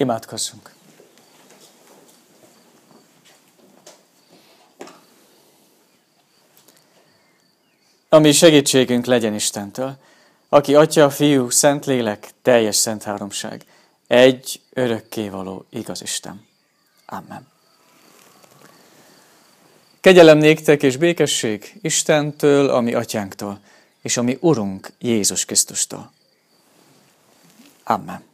Imádkozzunk! Ami segítségünk legyen Istentől, aki Atya, Fiú, Szentlélek, teljes szent háromság, egy örökkévaló igaz Isten. Amen. Kegyelem néktek és békesség Istentől, ami atyánktól, és ami Urunk Jézus Krisztustól. Amen.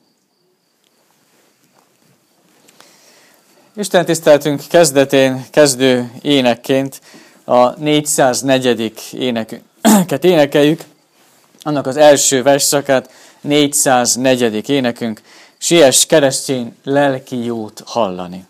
Isten tiszteltünk kezdetén, kezdő énekként a 404. éneket énekeljük. Annak az első versszakát, 404. énekünk, Siess keresztény lelki jót hallani.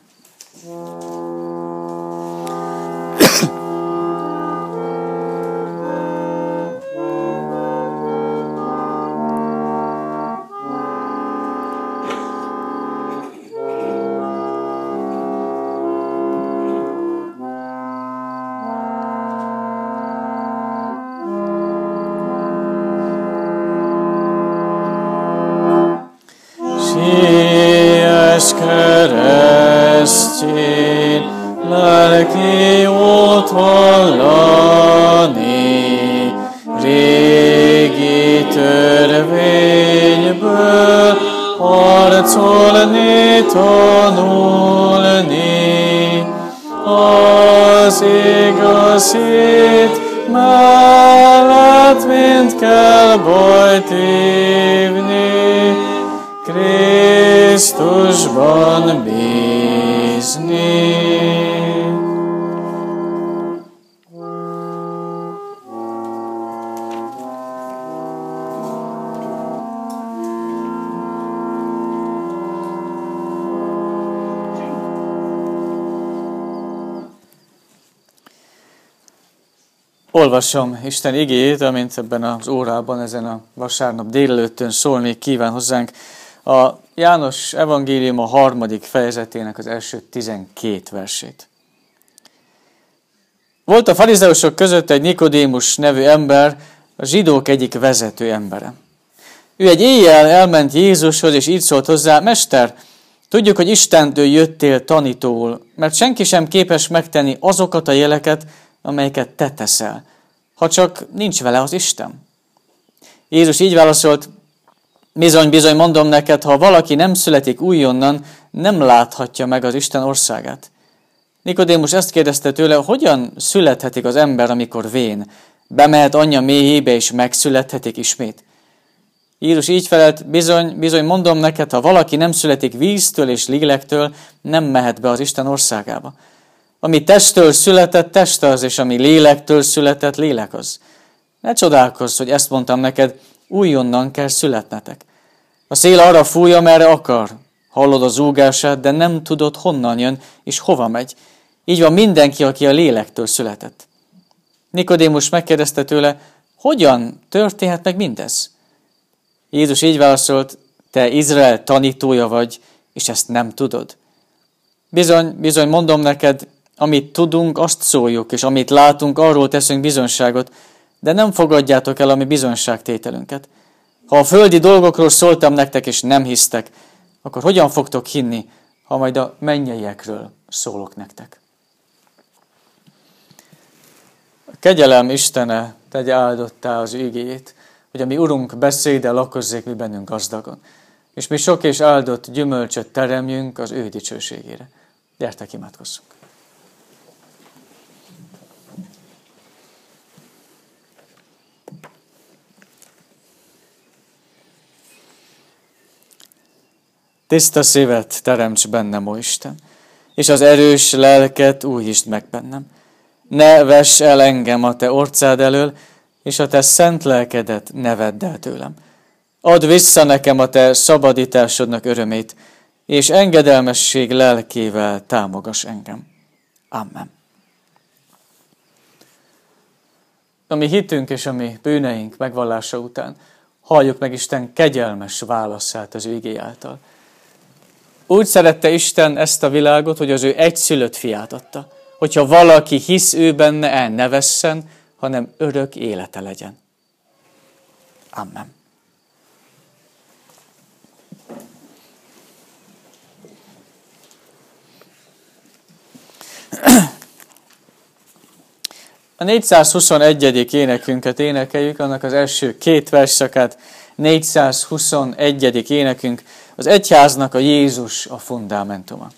tanulni az igazit, mellett mind kell bajt ívni, Krisztusban bízni. Olvasom Isten igét, amint ebben az órában, ezen a vasárnap délelőttön szólni kíván hozzánk. A János evangélium a harmadik fejezetének az első tizenkét versét. Volt a farizeusok között egy Nikodémus nevű ember, a zsidók egyik vezető embere. Ő egy éjjel elment Jézushoz, és így szólt hozzá, Mester, tudjuk, hogy Istentől jöttél tanítóul, mert senki sem képes megtenni azokat a jeleket, amelyeket te teszel, ha csak nincs vele az Isten. Jézus így válaszolt, bizony, bizony mondom neked, ha valaki nem születik újonnan, nem láthatja meg az Isten országát. Nikodémus ezt kérdezte tőle, hogyan születhetik az ember, amikor vén? Bemehet anyja méhébe, és megszülethetik ismét. Jézus így felelt, bizony, bizony mondom neked, ha valaki nem születik víztől és lélektől, nem mehet be az Isten országába. Ami testtől született, test az, és ami lélektől született, lélek az. Ne csodálkozz, hogy ezt mondtam neked, újonnan kell születnetek. A szél arra fúj, amerre akar. Hallod a zúgását, de nem tudod, honnan jön, és hova megy. Így van mindenki, aki a lélektől született. Nikodémus megkérdezte tőle, hogyan történhet meg mindez? Jézus így válaszolt, te Izrael tanítója vagy, és ezt nem tudod. Bizony, bizony mondom neked, amit tudunk, azt szóljuk, és amit látunk, arról teszünk bizonságot, de nem fogadjátok el a mi bizonságtételünket. Ha a földi dolgokról szóltam nektek, és nem hisztek, akkor hogyan fogtok hinni, ha majd a mennyeiekről szólok nektek? A kegyelem Istene tegye áldottá az igét, hogy a mi Urunk beszéde lakozzék mi bennünk gazdagon, és mi sok és áldott gyümölcsöt teremjünk az ő dicsőségére. Gyertek, imádkozzunk! Tiszta szívet teremts bennem, ó Isten, és az erős lelket újítsd meg bennem. Ne vess el engem a te orcád elől, és a te szent lelkedet ne vedd el tőlem. Add vissza nekem a te szabadításodnak örömét, és engedelmesség lelkével támogass engem. Amen. A mi hitünk és a mi bűneink megvallása után halljuk meg Isten kegyelmes válaszát az ő által. Úgy szerette Isten ezt a világot, hogy az ő egyszülött fiát adta. Hogyha valaki hisz ő benne, el ne vesszen, hanem örök élete legyen. Amen. A 421. énekünket énekeljük, annak az első két versszakát, 421. énekünk az egyháznak a Jézus a fundamentuma.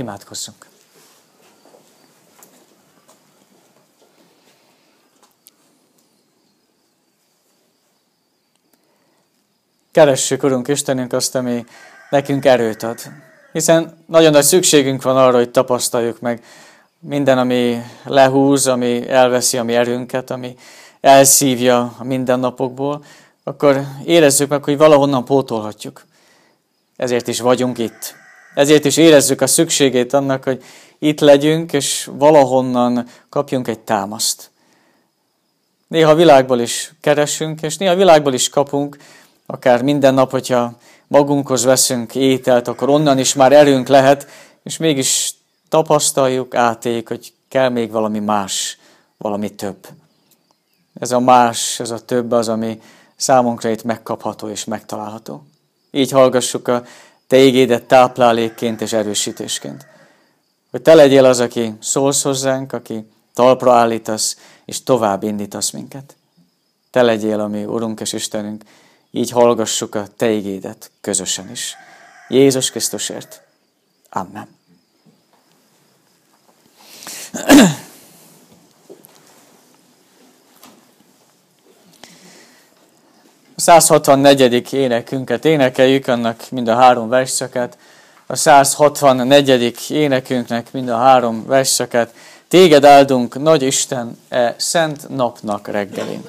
Imádkozzunk. Keressük, Urunk Istenünk, azt, ami nekünk erőt ad. Hiszen nagyon nagy szükségünk van arra, hogy tapasztaljuk meg minden, ami lehúz, ami elveszi a mi erőnket, ami elszívja a mindennapokból, akkor érezzük meg, hogy valahonnan pótolhatjuk. Ezért is vagyunk itt. Ezért is érezzük a szükségét annak, hogy itt legyünk, és valahonnan kapjunk egy támaszt. Néha világból is keresünk, és néha világból is kapunk, akár minden nap, hogyha magunkhoz veszünk ételt, akkor onnan is már erőnk lehet, és mégis tapasztaljuk, átéljük, hogy kell még valami más, valami több. Ez a más, ez a több az, ami számunkra itt megkapható és megtalálható. Így hallgassuk a te égédet táplálékként és erősítésként. Hogy te legyél az, aki szólsz hozzánk, aki talpra állítasz, és tovább indítasz minket. Te legyél a mi Urunk és Istenünk, így hallgassuk a Te égédet közösen is. Jézus Krisztusért. Amen. A 164. énekünket énekeljük, annak mind a három versszakát. A 164. énekünknek mind a három versszakát. Téged áldunk, nagy Isten, e szent napnak reggelén.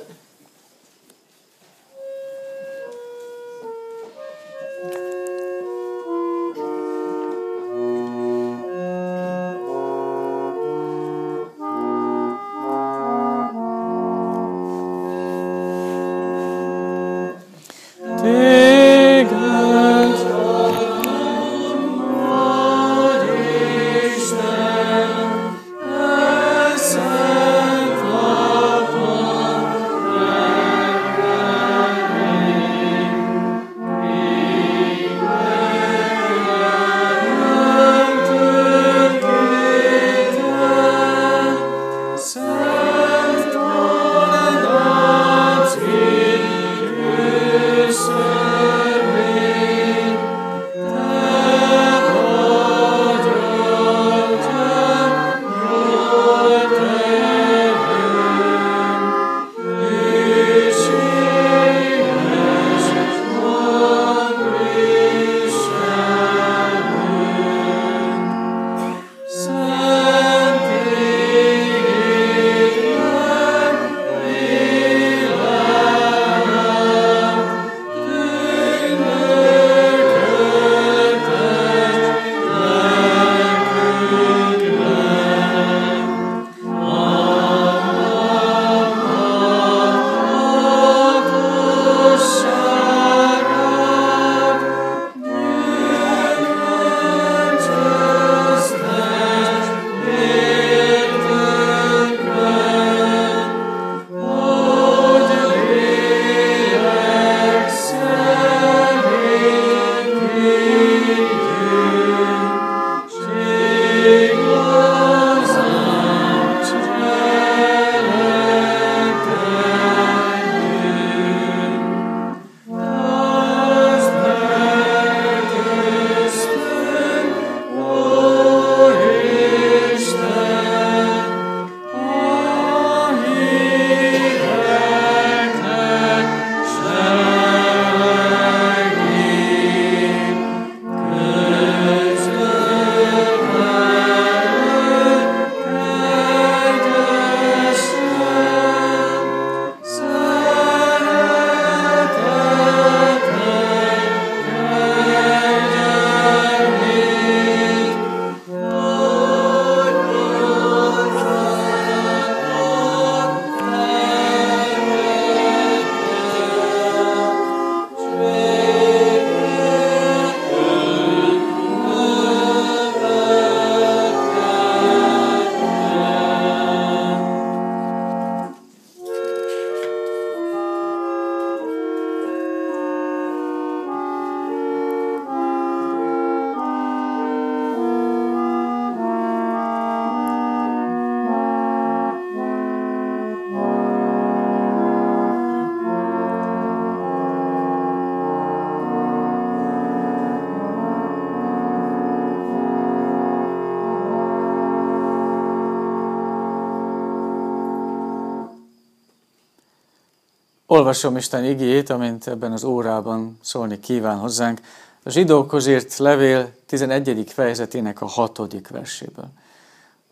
Olvasom Isten igét, amint ebben az órában szólni kíván hozzánk, a zsidókhoz írt levél 11. fejezetének a hatodik verséből.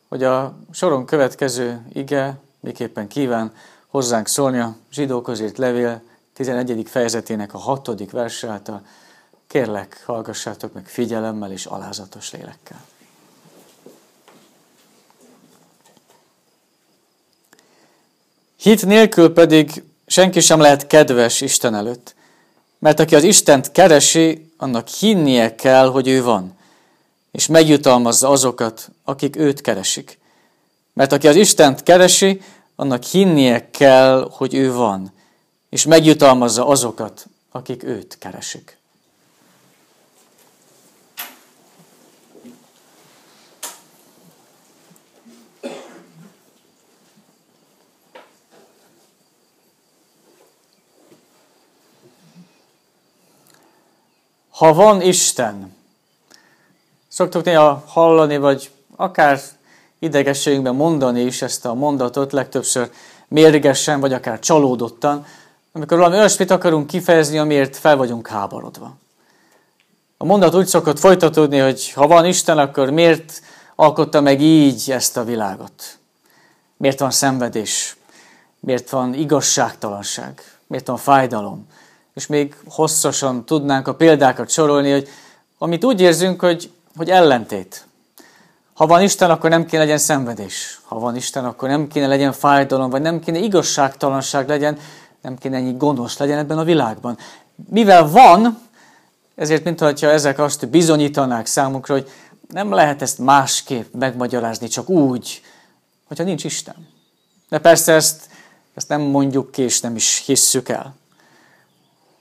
Hogy a soron következő ige miképpen kíván hozzánk szólni a zsidókhoz írt levél 11. fejezetének a hatodik verse által, kérlek, hallgassátok meg figyelemmel és alázatos lélekkel. Hit nélkül pedig senki sem lehet kedves Isten előtt, mert aki az Istent keresi, annak hinnie kell, hogy ő van, és megjutalmazza azokat, akik őt keresik. Mert aki az Istent keresi, annak hinnie kell, hogy ő van, és megjutalmazza azokat, akik őt keresik. Ha van Isten, szoktuk néha hallani, vagy akár idegességünkben mondani is ezt a mondatot, legtöbbször mérgesen, vagy akár csalódottan, amikor valami olyasmit akarunk kifejezni, amiért fel vagyunk háborodva. A mondat úgy szokott folytatódni, hogy ha van Isten, akkor miért alkotta meg így ezt a világot? Miért van szenvedés? Miért van igazságtalanság? Miért van fájdalom? És még hosszasan tudnánk a példákat sorolni, hogy amit úgy érzünk, hogy, hogy ellentét. Ha van Isten, akkor nem kéne legyen szenvedés. Ha van Isten, akkor nem kéne legyen fájdalom, vagy nem kéne igazságtalanság legyen, nem kéne ennyi gonosz legyen ebben a világban. Mivel van, ezért, mintha ezek azt bizonyítanák számunkra, hogy nem lehet ezt másképp megmagyarázni, csak úgy, hogyha nincs Isten. De persze ezt, ezt nem mondjuk ki, és nem is hisszük el.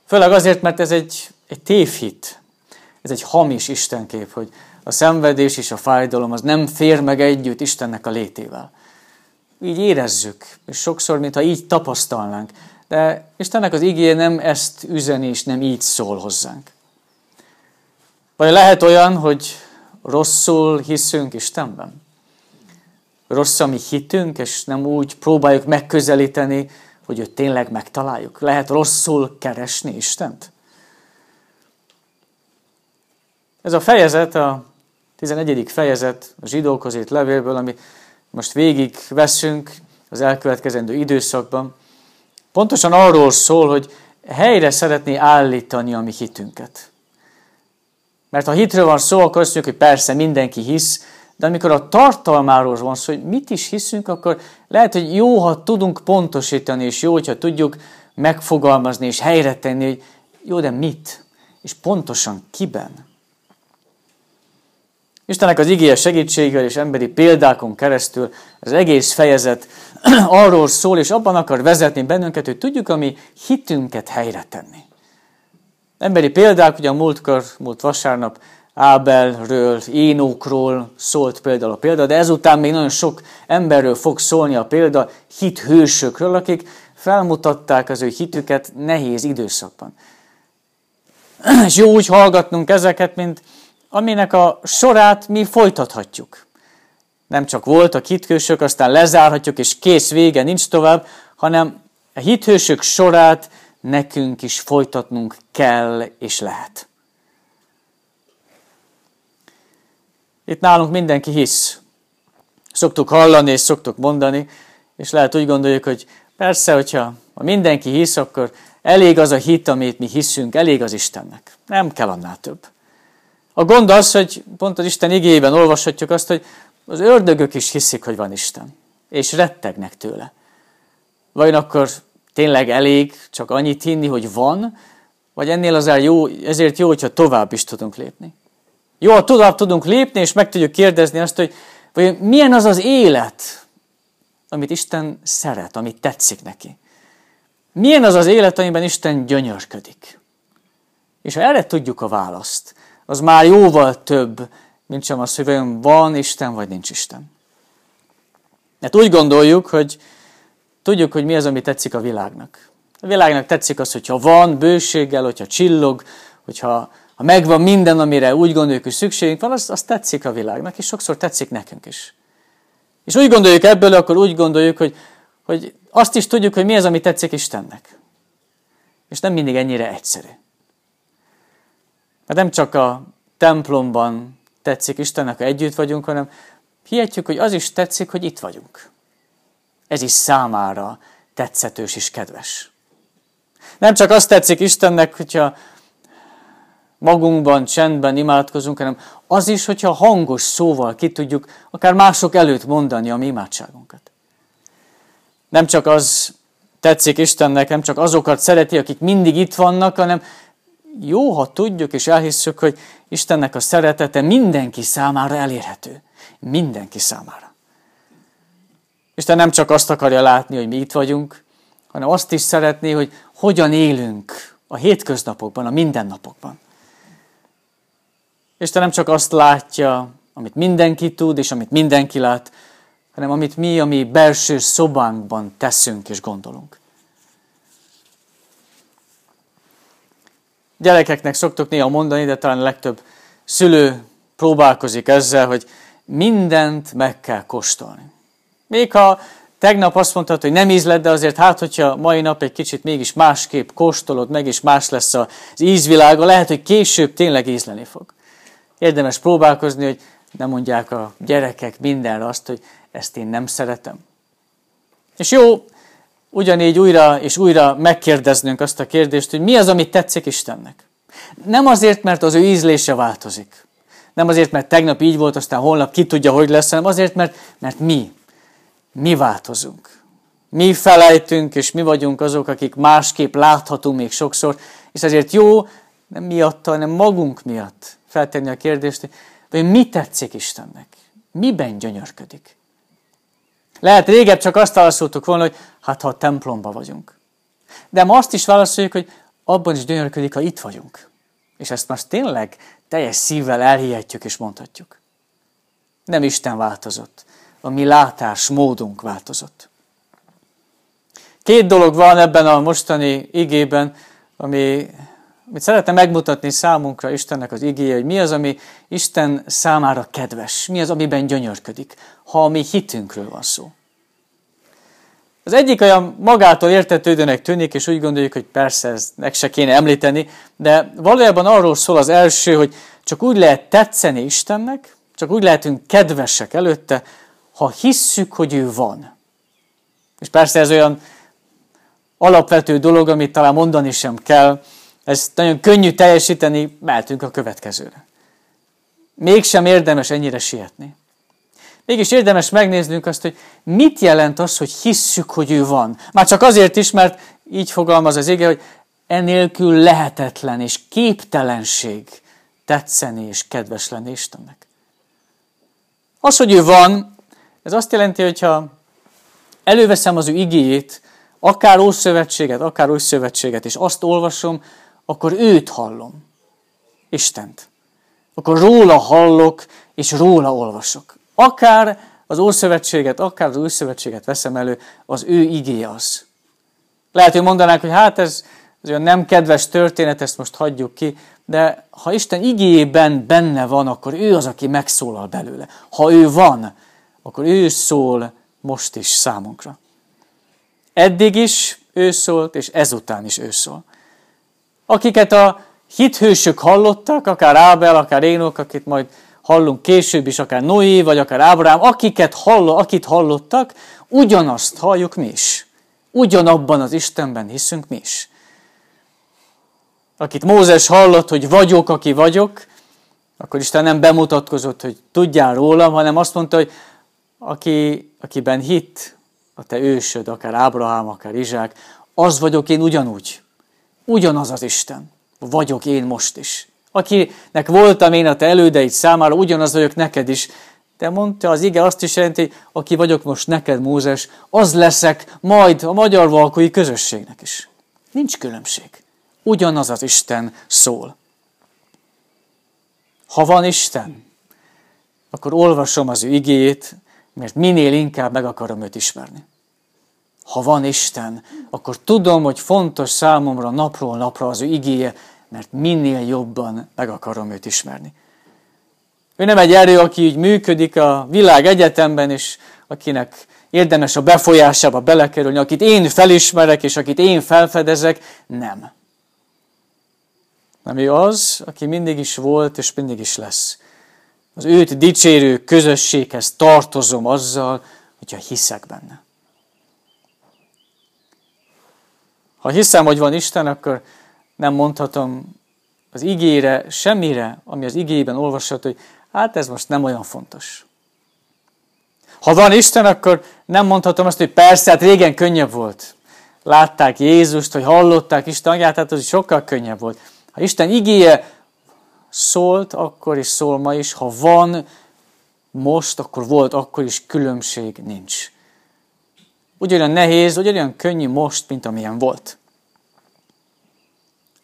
Főleg azért, mert ez egy, egy tévhit, ez egy hamis istenkép, hogy a szenvedés és a fájdalom az nem fér meg együtt Istennek a létével. Így érezzük, és sokszor, mintha így tapasztalnánk. De Istennek az igéje nem ezt üzeni, és nem így szól hozzánk. Vagy lehet olyan, hogy rosszul hiszünk Istenben? Rossz a mi hitünk, és nem úgy próbáljuk megközelíteni, hogy őt tényleg megtaláljuk? Lehet rosszul keresni Istent? Ez a fejezet, a 11. fejezet a zsidókhoz írt levélből, ami most végig veszünk az elkövetkezendő időszakban, pontosan arról szól, hogy helyre szeretné állítani a mi hitünket. Mert ha hitről van szó, akkor azt mondjuk, hogy persze mindenki hisz, de amikor a tartalmáról van szó, hogy mit is hiszünk, akkor lehet, hogy jó, ha tudunk pontosítani, és jó, hogyha tudjuk megfogalmazni és helyre tenni, hogy jó, de mit? És pontosan kiben? Istennek az igéje segítségével és emberi példákon keresztül az egész fejezet arról szól, és abban akar vezetni bennünket, hogy tudjuk a mi hitünket helyre tenni. Emberi példák, ugye a múltkor, múlt vasárnap Ábelről, Énókról szólt például a példa, de ezután még nagyon sok emberről fog szólni a példa, hithősökről, akik felmutatták az ő hitüket nehéz időszakban. És jó úgy hallgatnunk ezeket, mint aminek a sorát mi folytathatjuk. Nem csak voltak hithősök, aztán lezárhatjuk, és kész vége, nincs tovább, hanem a hithősök sorát nekünk is folytatnunk kell és lehet. Itt nálunk mindenki hisz. Szoktuk hallani és szoktuk mondani, és lehet úgy gondoljuk, hogy persze, hogyha ha mindenki hisz, akkor elég az a hit, amit mi hiszünk, elég az Istennek. Nem kell annál több. A gond az, hogy pont az Isten igényében olvashatjuk azt, hogy az ördögök is hiszik, hogy van Isten, és rettegnek tőle. Vajon akkor tényleg elég csak annyit hinni, hogy van, vagy ennél azért jó, ezért jó, hogyha tovább is tudunk lépni. Jó, tovább tudunk lépni, és meg tudjuk kérdezni azt, hogy, hogy milyen az az élet, amit Isten szeret, amit tetszik neki. Milyen az az élet, amiben Isten gyönyörködik. És ha erre tudjuk a választ, az már jóval több, mint sem az, hogy van Isten, vagy nincs Isten. Mert úgy gondoljuk, hogy tudjuk, hogy mi az, ami tetszik a világnak. A világnak tetszik az, hogyha van bőséggel, hogyha csillog, hogyha ha megvan minden, amire úgy gondoljuk, hogy szükségünk van, az, az tetszik a világnak, és sokszor tetszik nekünk is. És úgy gondoljuk ebből, akkor úgy gondoljuk, hogy, hogy azt is tudjuk, hogy mi az, ami tetszik Istennek. És nem mindig ennyire egyszerű. Mert nem csak a templomban tetszik Istennek, ha együtt vagyunk, hanem hihetjük, hogy az is tetszik, hogy itt vagyunk. Ez is számára tetszetős és kedves. Nem csak azt tetszik Istennek, hogyha magunkban, csendben imádkozunk, hanem az is, hogyha hangos szóval ki tudjuk akár mások előtt mondani a mi imádságunkat. Nem csak az tetszik Istennek, nem csak azokat szereti, akik mindig itt vannak, hanem jó, ha tudjuk és elhisszük, hogy Istennek a szeretete mindenki számára elérhető. Mindenki számára. Isten nem csak azt akarja látni, hogy mi itt vagyunk, hanem azt is szeretné, hogy hogyan élünk a hétköznapokban, a mindennapokban. Isten nem csak azt látja, amit mindenki tud, és amit mindenki lát, hanem amit mi a mi belső szobánkban teszünk és gondolunk. Gyerekeknek szoktuk néha mondani, de talán a legtöbb szülő próbálkozik ezzel, hogy mindent meg kell kóstolni. Még ha tegnap azt mondtad, hogy nem ízlett, de azért hát, hogyha mai nap egy kicsit mégis másképp kóstolod meg, és más lesz az ízvilága, lehet, hogy később tényleg ízleni fog. Érdemes próbálkozni, hogy nem mondják a gyerekek mindenre azt, hogy ezt én nem szeretem. És jó, ugyanígy újra és újra megkérdeznünk azt a kérdést, hogy mi az, amit tetszik Istennek. Nem azért, mert az ő ízlése változik. Nem azért, mert tegnap így volt, aztán holnap ki tudja, hogy lesz, hanem azért, mert, mert mi, mi változunk. Mi felejtünk, és mi vagyunk azok, akik másképp láthatunk még sokszor, és ezért jó, nem miatt, hanem magunk miatt feltenni a kérdést, hogy mi tetszik Istennek? Miben gyönyörködik? Lehet régebb csak azt válaszoltuk volna, hogy hát ha a templomba vagyunk. De ma azt is válaszoljuk, hogy abban is gyönyörködik, ha itt vagyunk. És ezt most tényleg teljes szívvel elhihetjük és mondhatjuk. Nem Isten változott, a mi látásmódunk változott. Két dolog van ebben a mostani igében, ami amit szeretne megmutatni számunkra Istennek az igéje, hogy mi az, ami Isten számára kedves, mi az, amiben gyönyörködik, ha a mi hitünkről van szó. Az egyik olyan magától értetődőnek tűnik, és úgy gondoljuk, hogy persze ezt meg se kéne említeni, de valójában arról szól az első, hogy csak úgy lehet tetszeni Istennek, csak úgy lehetünk kedvesek előtte, ha hisszük, hogy ő van. És persze ez olyan alapvető dolog, amit talán mondani sem kell, ezt nagyon könnyű teljesíteni, mehetünk a következőre. Mégsem érdemes ennyire sietni. Mégis érdemes megnéznünk azt, hogy mit jelent az, hogy hisszük, hogy ő van. Már csak azért is, mert így fogalmaz az ége, hogy enélkül lehetetlen és képtelenség tetszeni és kedves lenni Istennek. Az, hogy ő van, ez azt jelenti, hogyha előveszem az ő igéjét, akár Ószövetséget, akár Új Szövetséget, és azt olvasom, akkor őt hallom. Istent. Akkor róla hallok, és róla olvasok. Akár az Ószövetséget, akár az Új Szövetséget veszem elő, az ő igé az. Lehet, hogy mondanák, hogy hát ez, ez olyan nem kedves történet, ezt most hagyjuk ki, de ha Isten igében benne van, akkor ő az, aki megszólal belőle. Ha ő van, akkor ő szól most is számunkra. Eddig is ő szólt, és ezután is ő szól akiket a hithősök hallottak, akár Ábel, akár Énok, akit majd hallunk később is, akár Noé, vagy akár Ábrám, akiket hall, akit hallottak, ugyanazt halljuk mi is. Ugyanabban az Istenben hiszünk mi is. Akit Mózes hallott, hogy vagyok, aki vagyok, akkor Isten nem bemutatkozott, hogy tudjál rólam, hanem azt mondta, hogy aki, akiben hit, a te ősöd, akár Ábrahám, akár Izsák, az vagyok én ugyanúgy ugyanaz az Isten. Vagyok én most is. Akinek voltam én a te elődeid számára, ugyanaz vagyok neked is. De mondta az ige azt is jelenti, aki vagyok most neked, Mózes, az leszek majd a magyar valkói közösségnek is. Nincs különbség. Ugyanaz az Isten szól. Ha van Isten, akkor olvasom az ő igéjét, mert minél inkább meg akarom őt ismerni ha van Isten, akkor tudom, hogy fontos számomra napról napra az ő igéje, mert minél jobban meg akarom őt ismerni. Ő nem egy erő, aki így működik a világ egyetemben, és akinek érdemes a befolyásába belekerülni, akit én felismerek, és akit én felfedezek. Nem. hanem ő az, aki mindig is volt és mindig is lesz. Az őt dicsérő közösséghez tartozom azzal, hogyha hiszek benne. Ha hiszem, hogy van Isten, akkor nem mondhatom az igére, semmire, ami az igében olvasható, hogy hát ez most nem olyan fontos. Ha van Isten, akkor nem mondhatom azt, hogy persze, hát régen könnyebb volt. Látták Jézust, hogy hallották Isten agyát, tehát az sokkal könnyebb volt. Ha Isten igéje szólt, akkor is szól ma is. Ha van most, akkor volt, akkor is különbség nincs. Ugyanolyan nehéz, ugyanolyan könnyű most, mint amilyen volt.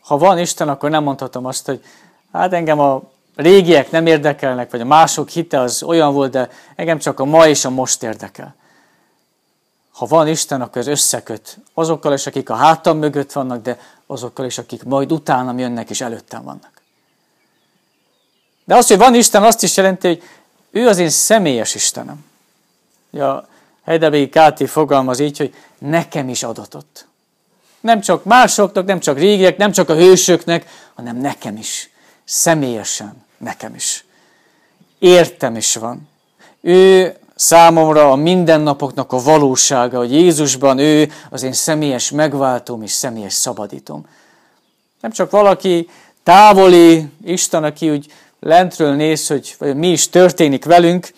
Ha van Isten, akkor nem mondhatom azt, hogy hát engem a régiek nem érdekelnek, vagy a mások hite az olyan volt, de engem csak a ma és a most érdekel. Ha van Isten, akkor ez összeköt azokkal is, akik a hátam mögött vannak, de azokkal is, akik majd utánam jönnek és előttem vannak. De az, hogy van Isten, azt is jelenti, hogy ő az én személyes Istenem. Ja, Heidelbergi Káti fogalmaz így, hogy nekem is adatott. Nem csak másoknak, nem csak régiek, nem csak a hősöknek, hanem nekem is. Személyesen nekem is. Értem is van. Ő számomra a mindennapoknak a valósága, hogy Jézusban ő az én személyes megváltom és személyes szabadítom. Nem csak valaki távoli Isten, aki úgy lentről néz, hogy mi is történik velünk,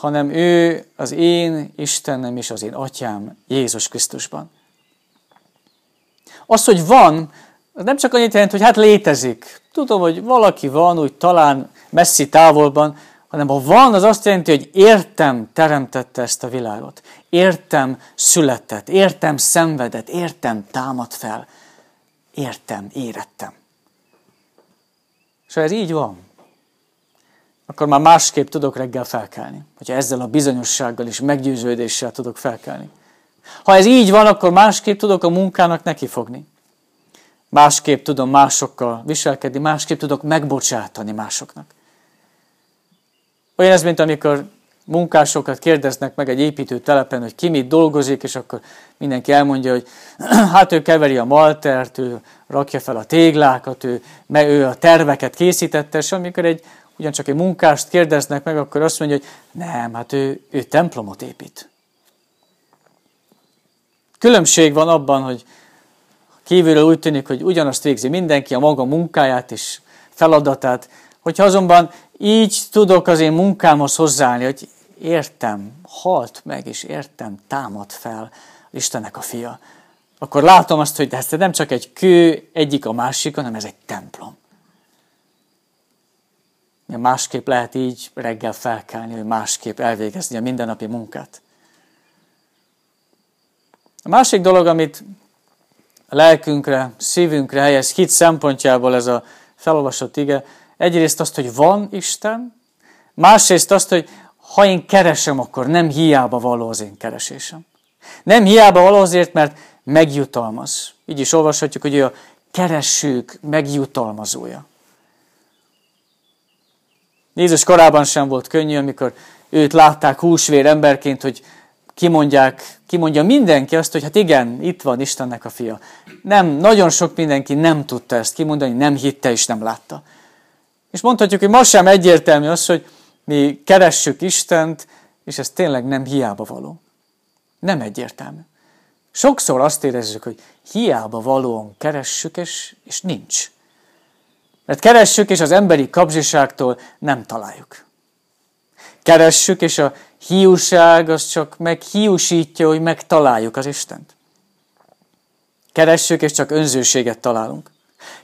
hanem ő az én Istenem és az én atyám Jézus Krisztusban. Az, hogy van, az nem csak annyit jelent, hogy hát létezik. Tudom, hogy valaki van, úgy talán messzi távolban, hanem ha van, az azt jelenti, hogy értem teremtette ezt a világot. Értem született, értem szenvedett, értem támad fel. Értem, érettem. És ez így van, akkor már másképp tudok reggel felkelni. Hogyha ezzel a bizonyossággal és meggyőződéssel tudok felkelni. Ha ez így van, akkor másképp tudok a munkának nekifogni. Másképp tudom másokkal viselkedni, másképp tudok megbocsátani másoknak. Olyan ez, mint amikor munkásokat kérdeznek meg egy építő telepen, hogy ki mit dolgozik, és akkor mindenki elmondja, hogy hát ő keveri a maltert, ő rakja fel a téglákat, ő, ő a terveket készítette, és amikor egy, ugyancsak egy munkást kérdeznek meg, akkor azt mondja, hogy nem, hát ő, ő templomot épít. Különbség van abban, hogy kívülről úgy tűnik, hogy ugyanazt végzi mindenki, a maga munkáját és feladatát, hogyha azonban így tudok az én munkámhoz hozzáállni, hogy értem, halt meg, és értem, támad fel Istennek a fia, akkor látom azt, hogy ez nem csak egy kő egyik a másik, hanem ez egy templom. Másképp lehet így reggel felkelni, hogy másképp elvégezni a mindennapi munkát. A másik dolog, amit a lelkünkre, szívünkre helyez hit szempontjából ez a felolvasott ige, egyrészt azt, hogy van Isten, másrészt azt, hogy ha én keresem, akkor nem hiába való az én keresésem. Nem hiába való azért, mert megjutalmaz. Így is olvashatjuk, hogy ő a keresők megjutalmazója. Jézus korában sem volt könnyű, amikor őt látták húsvér emberként, hogy kimondják, kimondja mindenki azt, hogy hát igen, itt van Istennek a fia. Nem, nagyon sok mindenki nem tudta ezt kimondani, nem hitte és nem látta. És mondhatjuk, hogy ma sem egyértelmű az, hogy mi keressük Istent, és ez tényleg nem hiába való. Nem egyértelmű. Sokszor azt érezzük, hogy hiába valóan keressük, és, és nincs. Mert keressük, és az emberi kapzsiságtól nem találjuk. Keressük, és a hiúság az csak meghiúsítja, hogy megtaláljuk az Istent. Keressük, és csak önzőséget találunk.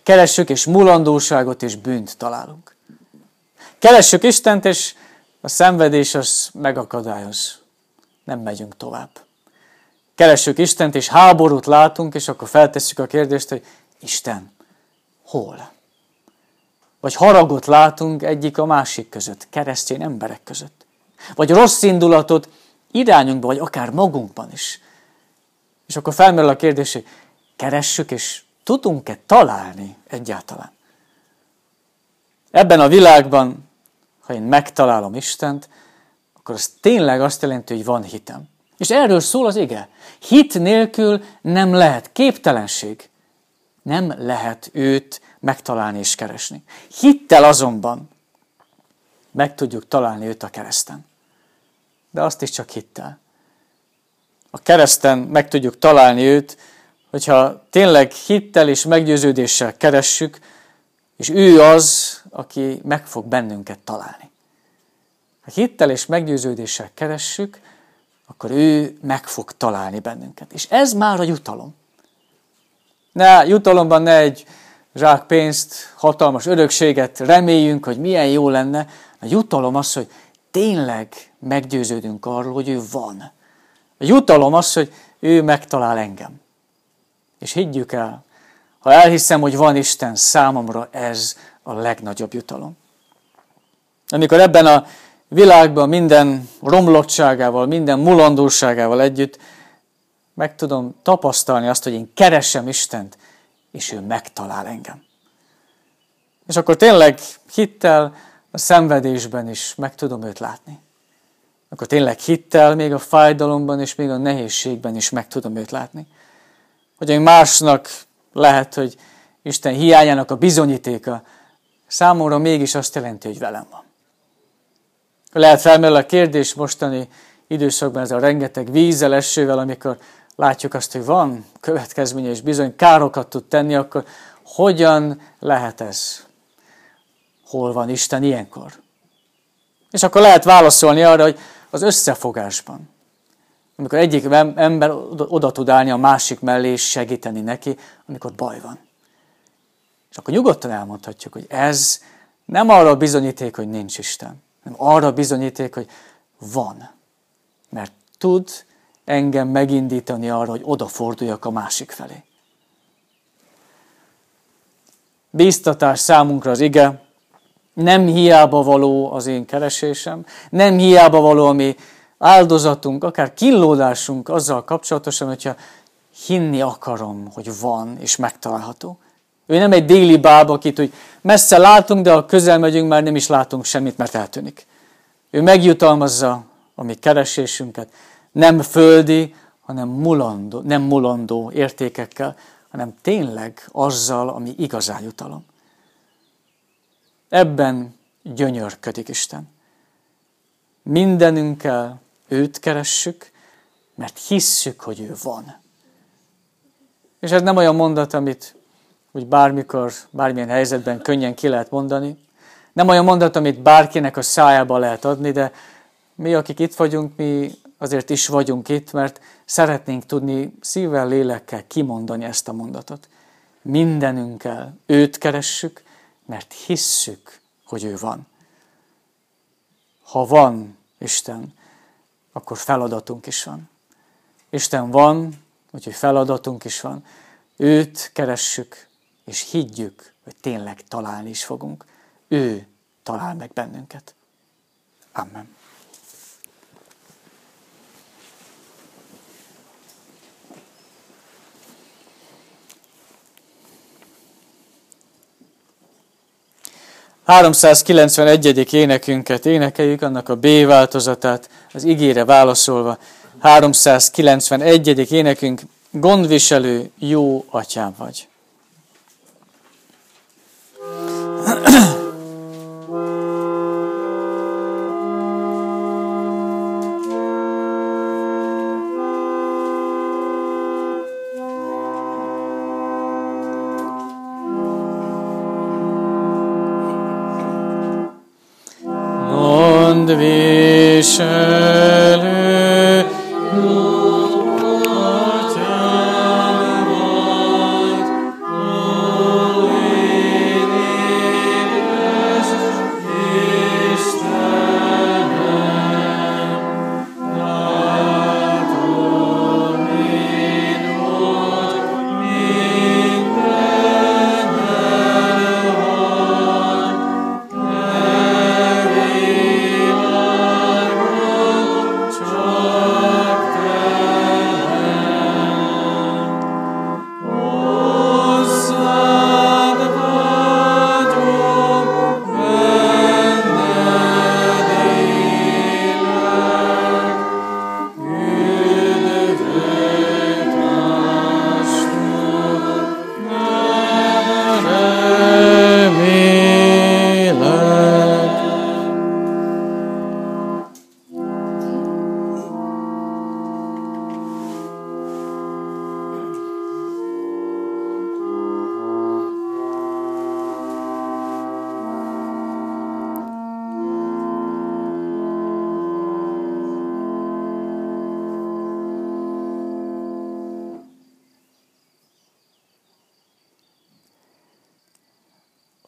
Keressük, és mulandóságot és bűnt találunk. Keressük Istent, és a szenvedés az megakadályoz. Nem megyünk tovább. Keressük Istent, és háborút látunk, és akkor feltesszük a kérdést, hogy Isten, hol? Vagy haragot látunk egyik a másik között, keresztény emberek között. Vagy rossz indulatot irányunkba, vagy akár magunkban is. És akkor felmerül a kérdés, hogy keressük, és tudunk-e találni egyáltalán? Ebben a világban, ha én megtalálom Istent, akkor az tényleg azt jelenti, hogy van hitem. És erről szól az ige. Hit nélkül nem lehet képtelenség. Nem lehet őt megtalálni és keresni. Hittel azonban meg tudjuk találni őt a kereszten. De azt is csak hittel. A kereszten meg tudjuk találni őt, hogyha tényleg hittel és meggyőződéssel keressük, és ő az, aki meg fog bennünket találni. Ha hittel és meggyőződéssel keressük, akkor ő meg fog találni bennünket. És ez már a jutalom. Ne, jutalomban ne egy zsák pénzt, hatalmas örökséget reméljünk, hogy milyen jó lenne. A jutalom az, hogy tényleg meggyőződünk arról, hogy ő van. A jutalom az, hogy ő megtalál engem. És higgyük el, ha elhiszem, hogy van Isten, számomra ez a legnagyobb jutalom. Amikor ebben a világban minden romlottságával, minden mulandóságával együtt meg tudom tapasztalni azt, hogy én keresem Istent, és ő megtalál engem. És akkor tényleg hittel a szenvedésben is meg tudom őt látni. Akkor tényleg hittel még a fájdalomban és még a nehézségben is meg tudom őt látni. Hogy másnak lehet, hogy Isten hiányának a bizonyítéka számomra mégis azt jelenti, hogy velem van. Lehet felmerül a kérdés mostani időszakban ez a rengeteg vízzel, esővel, amikor látjuk azt, hogy van következménye és bizony károkat tud tenni, akkor hogyan lehet ez? Hol van Isten ilyenkor? És akkor lehet válaszolni arra, hogy az összefogásban. Amikor egyik ember oda tud állni a másik mellé és segíteni neki, amikor baj van. És akkor nyugodtan elmondhatjuk, hogy ez nem arra bizonyíték, hogy nincs Isten, hanem arra bizonyíték, hogy van. Mert tud engem megindítani arra, hogy odaforduljak a másik felé. Bíztatás számunkra az ige, nem hiába való az én keresésem, nem hiába való a mi áldozatunk, akár kínlódásunk azzal kapcsolatosan, hogyha hinni akarom, hogy van és megtalálható. Ő nem egy déli báb, akit hogy messze látunk, de ha közel megyünk, már nem is látunk semmit, mert eltűnik. Ő megjutalmazza a mi keresésünket, nem földi, hanem mulandó, nem mulandó értékekkel, hanem tényleg azzal, ami igazán jutalom. Ebben gyönyörködik Isten. Mindenünkkel őt keressük, mert hisszük, hogy ő van. És ez nem olyan mondat, amit úgy bármikor, bármilyen helyzetben könnyen ki lehet mondani. Nem olyan mondat, amit bárkinek a szájába lehet adni, de mi, akik itt vagyunk, mi azért is vagyunk itt, mert szeretnénk tudni szívvel, lélekkel kimondani ezt a mondatot. Mindenünkkel őt keressük, mert hisszük, hogy ő van. Ha van Isten, akkor feladatunk is van. Isten van, úgyhogy feladatunk is van. Őt keressük, és higgyük, hogy tényleg találni is fogunk. Ő talál meg bennünket. Amen. 391. énekünket énekeljük, annak a B változatát, az igére válaszolva. 391. énekünk, gondviselő, jó atyám vagy. Vision.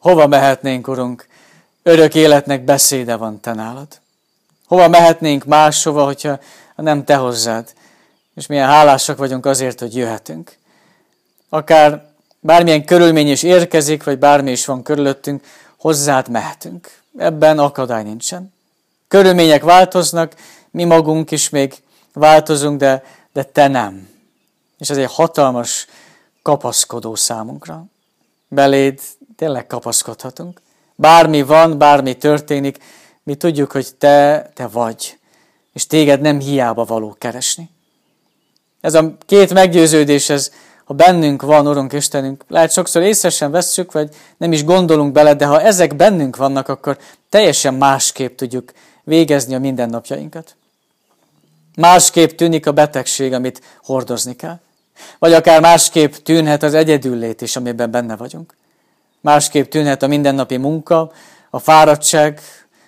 Hova mehetnénk, Urunk? Örök életnek beszéde van Te nálad. Hova mehetnénk máshova, hogyha nem Te hozzád? És milyen hálásak vagyunk azért, hogy jöhetünk. Akár bármilyen körülmény is érkezik, vagy bármi is van körülöttünk, hozzád mehetünk. Ebben akadály nincsen. Körülmények változnak, mi magunk is még változunk, de, de te nem. És ez egy hatalmas kapaszkodó számunkra. Beléd tényleg kapaszkodhatunk. Bármi van, bármi történik, mi tudjuk, hogy te, te vagy, és téged nem hiába való keresni. Ez a két meggyőződés, ez, ha bennünk van, Urunk Istenünk, lehet sokszor észre sem vesszük, vagy nem is gondolunk bele, de ha ezek bennünk vannak, akkor teljesen másképp tudjuk végezni a mindennapjainkat. Másképp tűnik a betegség, amit hordozni kell. Vagy akár másképp tűnhet az egyedüllét is, amiben benne vagyunk. Másképp tűnhet a mindennapi munka, a fáradtság,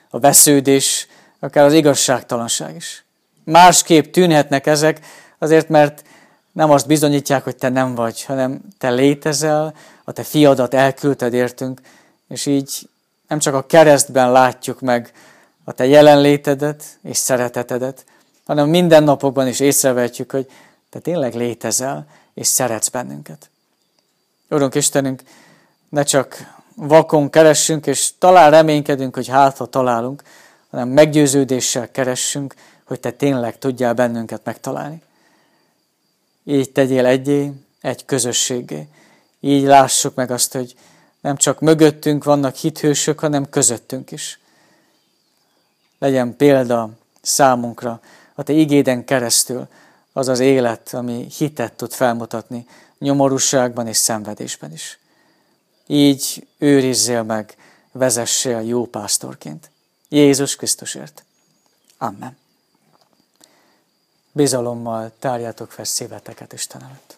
a vesződés, akár az igazságtalanság is. Másképp tűnhetnek ezek, azért mert nem azt bizonyítják, hogy te nem vagy, hanem te létezel, a te fiadat elküldted értünk, és így nem csak a keresztben látjuk meg a te jelenlétedet és szeretetedet, hanem minden napokban is észrevetjük, hogy te tényleg létezel, és szeretsz bennünket. Urunk Istenünk, ne csak vakon keressünk, és talán reménykedünk, hogy hát, ha találunk, hanem meggyőződéssel keressünk, hogy te tényleg tudjál bennünket megtalálni. Így tegyél egyé, egy közösségé. Így lássuk meg azt, hogy nem csak mögöttünk vannak hithősök, hanem közöttünk is. Legyen példa számunkra a te igéden keresztül az az élet, ami hitet tud felmutatni nyomorúságban és szenvedésben is. Így őrizzél meg, vezessél jó pásztorként. Jézus Krisztusért. Amen. Bizalommal tárjátok fel szíveteket Isten előtt.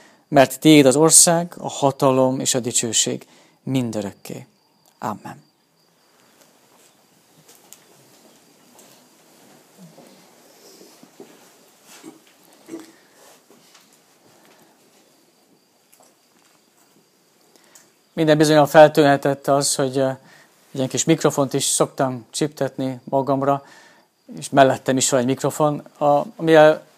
mert tiéd az ország, a hatalom és a dicsőség mindörökké. Amen. Minden bizonyal feltűnhetett az, hogy egy ilyen kis mikrofont is szoktam csiptetni magamra, és mellettem is van egy mikrofon. A, ami a,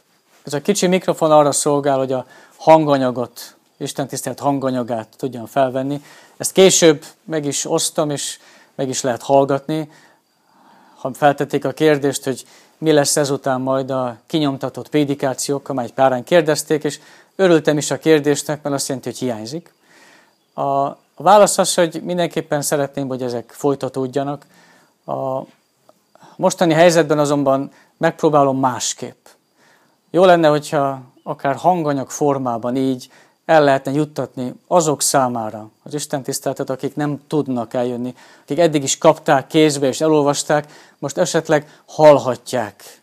ez a kicsi mikrofon arra szolgál, hogy a hanganyagot, Isten tisztelt hanganyagát tudjam felvenni. Ezt később meg is osztom, és meg is lehet hallgatni. Ha feltették a kérdést, hogy mi lesz ezután majd a kinyomtatott prédikációk, amelyet páran kérdezték, és örültem is a kérdésnek, mert azt jelenti, hogy hiányzik. A válasz az, hogy mindenképpen szeretném, hogy ezek folytatódjanak. A mostani helyzetben azonban megpróbálom másképp. Jó lenne, hogyha akár hanganyag formában így el lehetne juttatni azok számára az Isten tiszteletet, akik nem tudnak eljönni, akik eddig is kapták kézbe és elolvasták, most esetleg hallhatják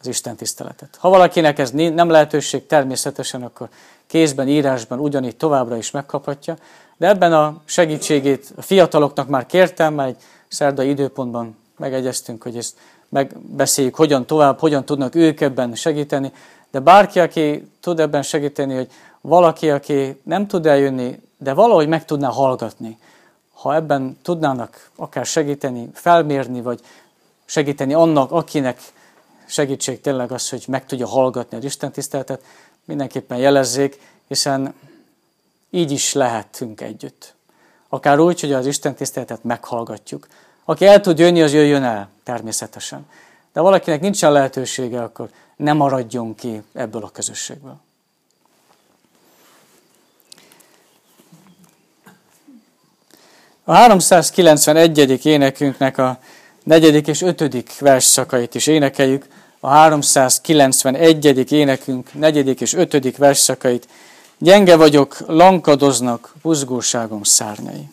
az Isten tiszteletet. Ha valakinek ez nem lehetőség, természetesen akkor kézben, írásban ugyanígy továbbra is megkaphatja, de ebben a segítségét a fiataloknak már kértem, már egy szerdai időpontban megegyeztünk, hogy ezt megbeszéljük, hogyan tovább, hogyan tudnak ők ebben segíteni, de bárki, aki tud ebben segíteni, hogy valaki, aki nem tud eljönni, de valahogy meg tudná hallgatni, ha ebben tudnának akár segíteni, felmérni, vagy segíteni annak, akinek segítség tényleg az, hogy meg tudja hallgatni az Isten tiszteletet, mindenképpen jelezzék, hiszen így is lehetünk együtt. Akár úgy, hogy az Isten tiszteletet meghallgatjuk. Aki el tud jönni, az jöjjön el, természetesen. De valakinek nincsen lehetősége, akkor ne maradjon ki ebből a közösségből. A 391. énekünknek a negyedik és ötödik versszakait is énekeljük. A 391. énekünk negyedik és ötödik versszakait. Gyenge vagyok, lankadoznak buzgóságom szárnyai.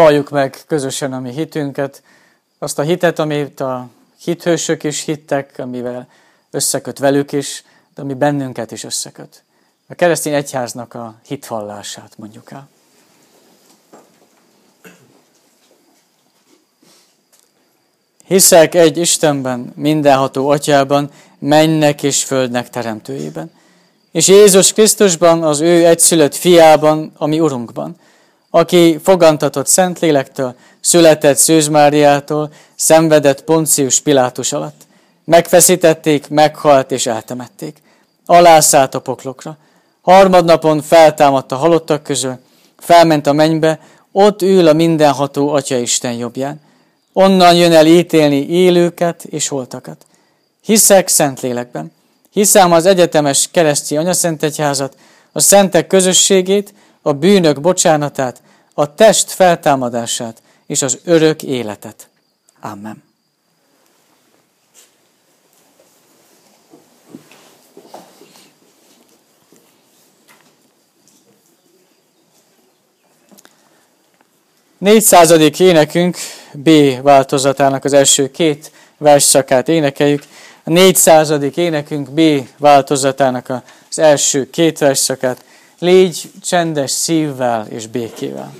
Valljuk meg közösen a mi hitünket, azt a hitet, amit a hithősök is hittek, amivel összeköt velük is, de ami bennünket is összeköt. A keresztény egyháznak a hitvallását mondjuk el. Hiszek egy Istenben, mindenható atyában, mennek és földnek teremtőjében, és Jézus Krisztusban, az ő egyszülött fiában, ami Urunkban, aki fogantatott Szentlélektől, született Szűz Máriától, szenvedett Poncius Pilátus alatt. Megfeszítették, meghalt és eltemették. Alászállt a poklokra. Harmadnapon feltámadt a halottak közül, felment a mennybe, ott ül a mindenható Atya Isten jobbján. Onnan jön el ítélni élőket és holtakat. Hiszek Szentlélekben. Hiszem az egyetemes kereszti anyaszentegyházat, a szentek közösségét, a bűnök bocsánatát, a test feltámadását és az örök életet. Amen. Négyszázadik énekünk B változatának az első két versszakát énekeljük. A négyszázadik énekünk B változatának az első két versszakát. Légy csendes szívvel és békével.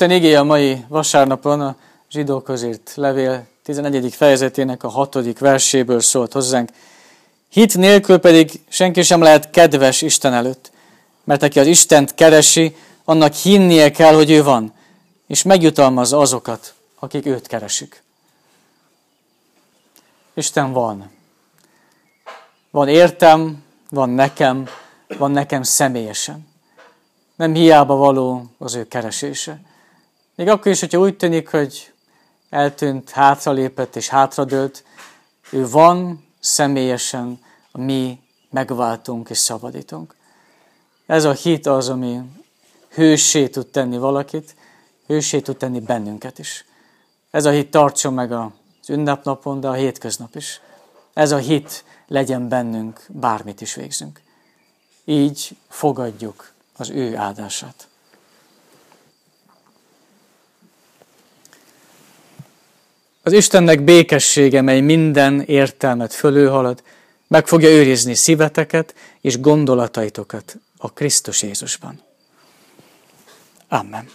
Isten igéje a mai vasárnapon a zsidók közért levél 11. fejezetének a 6. verséből szólt hozzánk. Hit nélkül pedig senki sem lehet kedves Isten előtt, mert aki az Istent keresi, annak hinnie kell, hogy ő van, és megjutalmazza azokat, akik őt keresik. Isten van. Van értem, van nekem, van nekem személyesen. Nem hiába való az ő keresése. Még akkor is, hogyha úgy tűnik, hogy eltűnt, hátralépett és hátradőlt, ő van személyesen a mi megváltunk és szabadítunk. Ez a hit az, ami hősé tud tenni valakit, hősé tud tenni bennünket is. Ez a hit tartson meg az ünnepnapon, de a hétköznap is. Ez a hit legyen bennünk, bármit is végzünk. Így fogadjuk az ő áldását. Az Istennek békessége, mely minden értelmet fölülhalad, meg fogja őrizni szíveteket és gondolataitokat a Krisztus Jézusban. Amen.